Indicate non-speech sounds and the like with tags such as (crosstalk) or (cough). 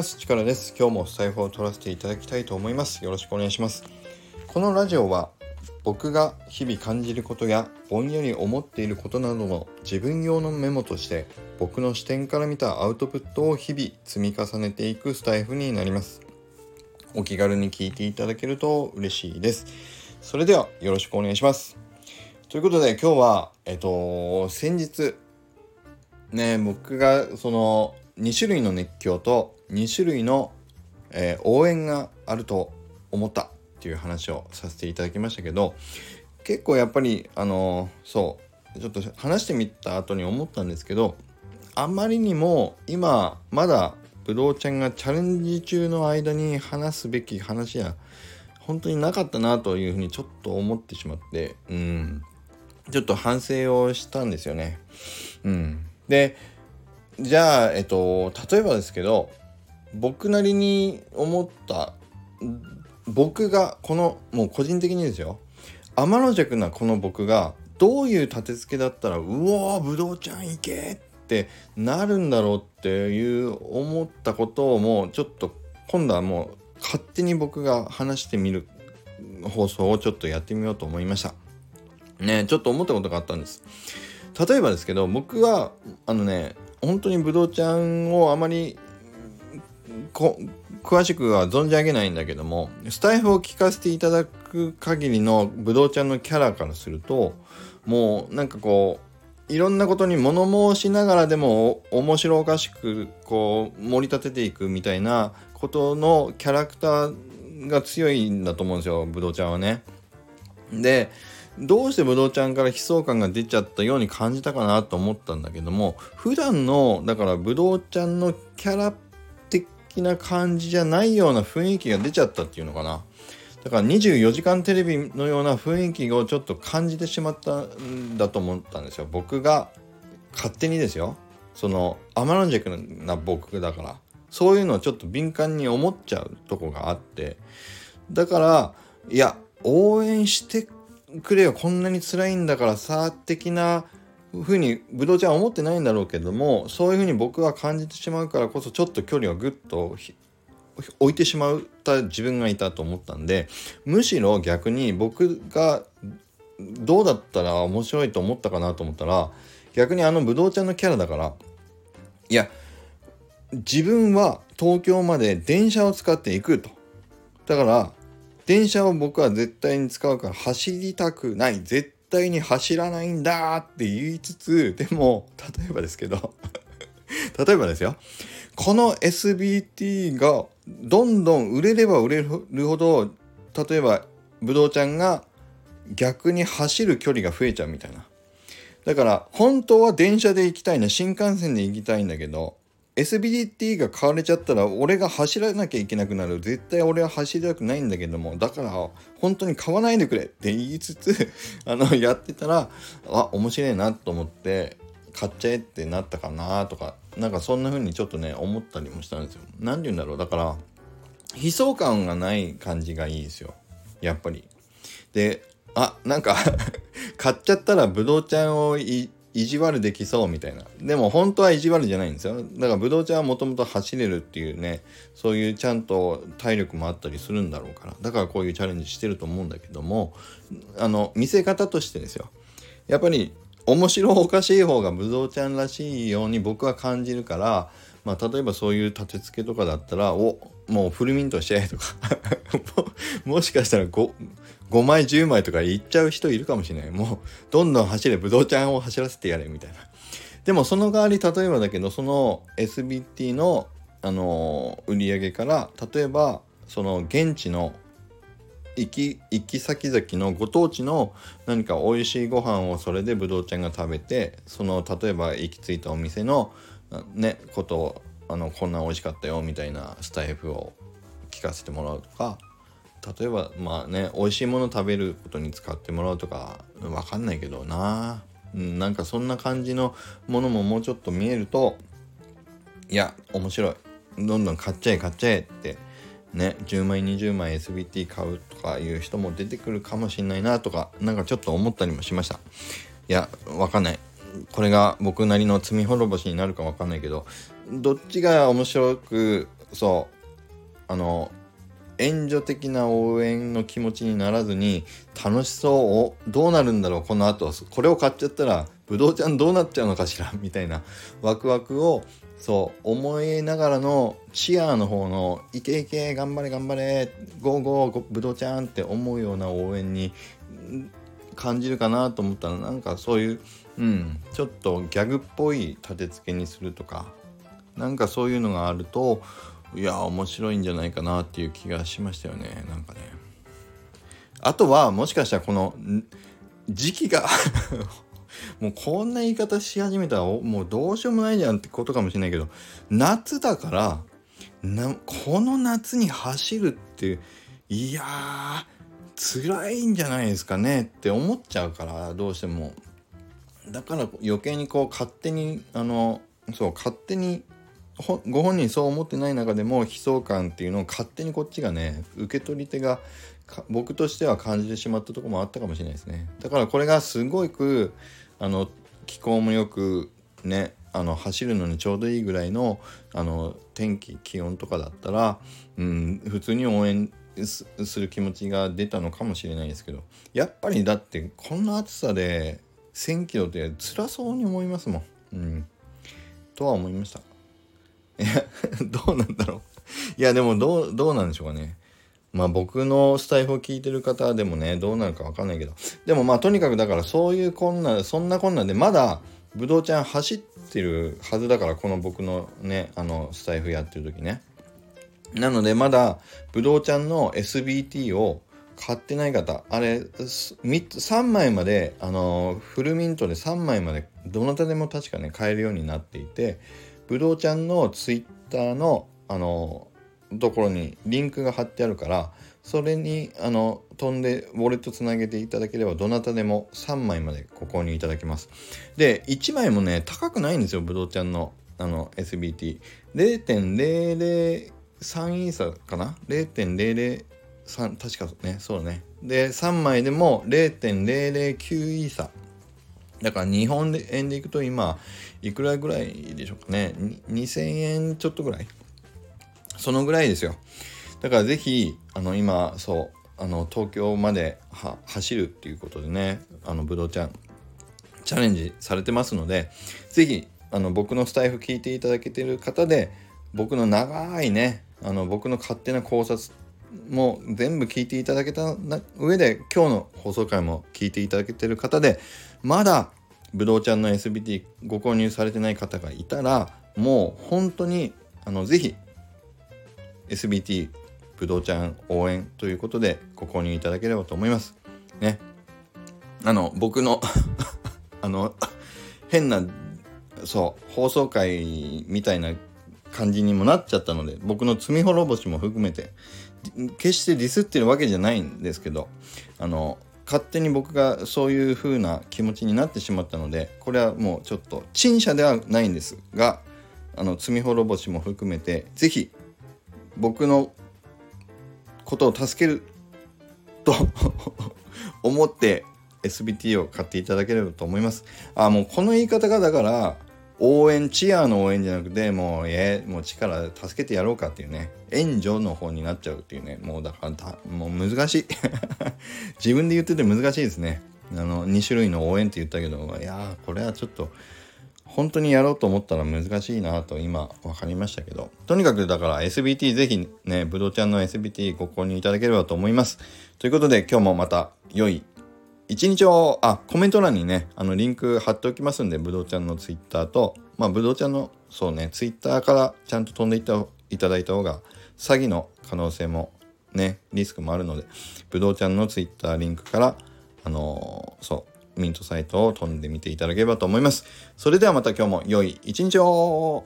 ます。力です。今日もスタイフを取らせていただきたいと思います。よろしくお願いします。このラジオは僕が日々感じることやぼんやり思っていることなどの自分用のメモとして僕の視点から見たアウトプットを日々積み重ねていくスタイフになります。お気軽に聞いていただけると嬉しいです。それではよろしくお願いします。ということで今日はえっと先日ね僕がその2種類の熱狂と2種類の、えー、応援があると思ったっていう話をさせていただきましたけど結構やっぱりあのー、そうちょっと話してみた後に思ったんですけどあまりにも今まだぶどうちゃんがチャレンジ中の間に話すべき話や本当になかったなというふうにちょっと思ってしまってうんちょっと反省をしたんですよね。うん、でじゃあえっと例えばですけど僕なりに思った僕がこのもう個人的にですよ天の弱なこの僕がどういう立て付けだったらうおーぶどうちゃん行けってなるんだろうっていう思ったことをもうちょっと今度はもう勝手に僕が話してみる放送をちょっとやってみようと思いました。ねちょっと思ったことがあったんです。例えばですけど僕はあのね本当にぶどうちゃんをあまり詳しくは存じ上げないんだけどもスタイフを聞かせていただく限りのぶどうちゃんのキャラからするともうなんかこういろんなことに物申しながらでも面白おかしくこう盛り立てていくみたいなことのキャラクターが強いんだと思うんですよぶどうちゃんはね。でどうしてぶどうちゃんから悲壮感が出ちゃったように感じたかなと思ったんだけども普段のだからぶどうちゃんのキャラ的な感じじゃないような雰囲気が出ちゃったっていうのかな。だから24時間テレビのような雰囲気をちょっと感じてしまったんだと思ったんですよ。僕が勝手にですよ。その天の弱な僕だから。そういうのをちょっと敏感に思っちゃうとこがあって。だからいや応援してくれよ。こんなに辛いんだからさ的なふうにブドウちゃんは思ってないんだろうけどもそういうふうに僕は感じてしまうからこそちょっと距離をぐっと置いてしまった自分がいたと思ったんでむしろ逆に僕がどうだったら面白いと思ったかなと思ったら逆にあのブドウちゃんのキャラだからいや自分は東京まで電車を使って行くと。だから電車を僕は絶対に使うから走りたくない絶対に走らないんだって言いつつでも例えばですけど (laughs) 例えばですよ。この SBT がどんどん売れれば売れるほど例えばブドウちゃんが逆に走る距離が増えちゃうみたいな。だから本当は電車で行きたいな新幹線で行きたいんだけど SBDT が買われちゃったら俺が走らなきゃいけなくなる絶対俺は走りたくないんだけどもだから本当に買わないでくれって言いつつあのやってたらあ面白いなと思って買っちゃえってなったかなとかなんかそんな風にちょっとね思ったりもしたんですよ。何て言うんだろうだから悲壮感がない感じがいいですよやっぱり。であなんか (laughs) 買っちゃったらブドウちゃんをい意地悪できそうみたいな。でも本当は意地悪じゃないんですよ。だからブドウちゃんはもともと走れるっていうねそういうちゃんと体力もあったりするんだろうから。だからこういうチャレンジしてると思うんだけどもあの見せ方としてですよ。やっぱり面白おかしい方がブドウちゃんらしいように僕は感じるからまあ、例えばそういう立て付けとかだったらおもうフルミントしちゃえとか。(laughs) もしかしたら 5, 5枚10枚とかいっちゃう人いるかもしれない。もうどんどん走れブドウちゃんを走らせてやれみたいな。でもその代わり例えばだけどその SBT の、あのー、売り上げから例えばその現地の行き行き先々のご当地の何か美味しいご飯をそれでブドウちゃんが食べてその例えば行き着いたお店のねことをあのこんな美味しかったよみたいなスタイフを聞かせてもらうとか例えばまあね美味しいもの食べることに使ってもらうとか分かんないけどな、うん、なんかそんな感じのものももうちょっと見えるといや面白い。どんどん買っちゃえ買っちゃえってね10枚20枚 SBT 買うとかいう人も出てくるかもしんないなとかなんかちょっと思ったりもしました。いやわかんない。これが僕なりの罪滅ぼしになるか分かんないけどどっちが面白くそうあの援助的な応援の気持ちにならずに楽しそうをどうなるんだろうこの後。これを買っちゃったらぶどうちゃんどうなっちゃうのかしら？(laughs) みたいなワクワクをそう思いながらのチアの方の「いけいけ頑張れ頑張れゴーゴーぶどうちゃん」って思うような応援に感じるかなと思ったらなんかそういう、うん、ちょっとギャグっぽい立て付けにするとか。なんかそういうのがあるといや面白いんじゃないかなっていう気がしましたよね。なんかね。あとはもしかしたらこの時期が (laughs) もうこんな言い方し始めたらもうどうしようもないじゃんってことかもしれないけど夏だからなこの夏に走るっていやー辛いんじゃないですかねって思っちゃうからどうしても。だから余計にこう勝手にあのそう勝手にご本人そう思ってない中でも悲壮感っていうのを勝手にこっちがね受け取り手が僕としては感じてしまったとこもあったかもしれないですねだからこれがすごくあの気候もよくねあの走るのにちょうどいいぐらいのあの天気気温とかだったら、うん、普通に応援する気持ちが出たのかもしれないですけどやっぱりだってこんな暑さで1,000キロって辛そうに思いますもん。うん、とは思いました。いや (laughs) どうなんだろう。いやでもどうどうなんでしょうかね。まあ僕のスタイフを聞いてる方でもねどうなるか分かんないけど。でもまあとにかくだからそういうこんなそんなこんなでまだぶどうちゃん走ってるはずだからこの僕のねあのスタイフやってる時ね。なのでまだぶどうちゃんの SBT を買ってない方あれ3枚まであのフルミントで3枚までどなたでも確かね買えるようになっていてぶどうちゃんのツイッターのあのところにリンクが貼ってあるからそれにあの飛んでウォレットつなげていただければどなたでも3枚までご購入いただけます。で1枚もね高くないんですよぶどうちゃんのあの SBT0.003 イーサかな？0.003確かねそうだね。で3枚でも0.009イーサだから日本円でいくと今いくらぐらいでしょうかね？2000円ちょっとぐらい？そのぐらいですよ。だから是非あの今そうあの東京まで走るっていうことでねあのぶどうちゃんチャレンジされてますので是非あの僕のスタイフ聞いていただけてる方で僕の長いねあの僕の勝手な考察も全部聞いていただけた上で今日の放送回も聞いていただけてる方でまだぶどうちゃんの SBT ご購入されてない方がいたらもう本当にあのぜひ SBT ぶどうちゃん応援ということでご購入いただければと思います。ね。あの僕の (laughs) あの変なそう放送回みたいな感じにもなっちゃったので僕の罪滅ぼしも含めて決してディスってるわけじゃないんですけどあの勝手に僕がそういう風な気持ちになってしまったのでこれはもうちょっと陳謝ではないんですがあの罪滅ぼしも含めて是非僕のことを助けると (laughs) 思って SBT を買っていただければと思います。あ、もうこの言い方がだから応援、チアの応援じゃなくて、もう、えもう力助けてやろうかっていうね、援助の方になっちゃうっていうね、もうだからた、もう難しい。(laughs) 自分で言ってて難しいですね。あの、2種類の応援って言ったけど、いやー、これはちょっと、本当にやろうと思ったら難しいなと今分かりましたけど、とにかくだから SBT ぜひね、ぶどうちゃんの SBT ご購入いただければと思います。ということで今日もまた良い一日を、あ、コメント欄にね、あの、リンク貼っておきますんで、ぶどうちゃんのツイッターと、まあ、ぶどうちゃんの、そうね、ツイッターからちゃんと飛んでいったいただいた方が、詐欺の可能性も、ね、リスクもあるので、ぶどうちゃんのツイッターリンクから、あのー、そう、ミントサイトを飛んでみていただければと思います。それではまた今日も良い一日を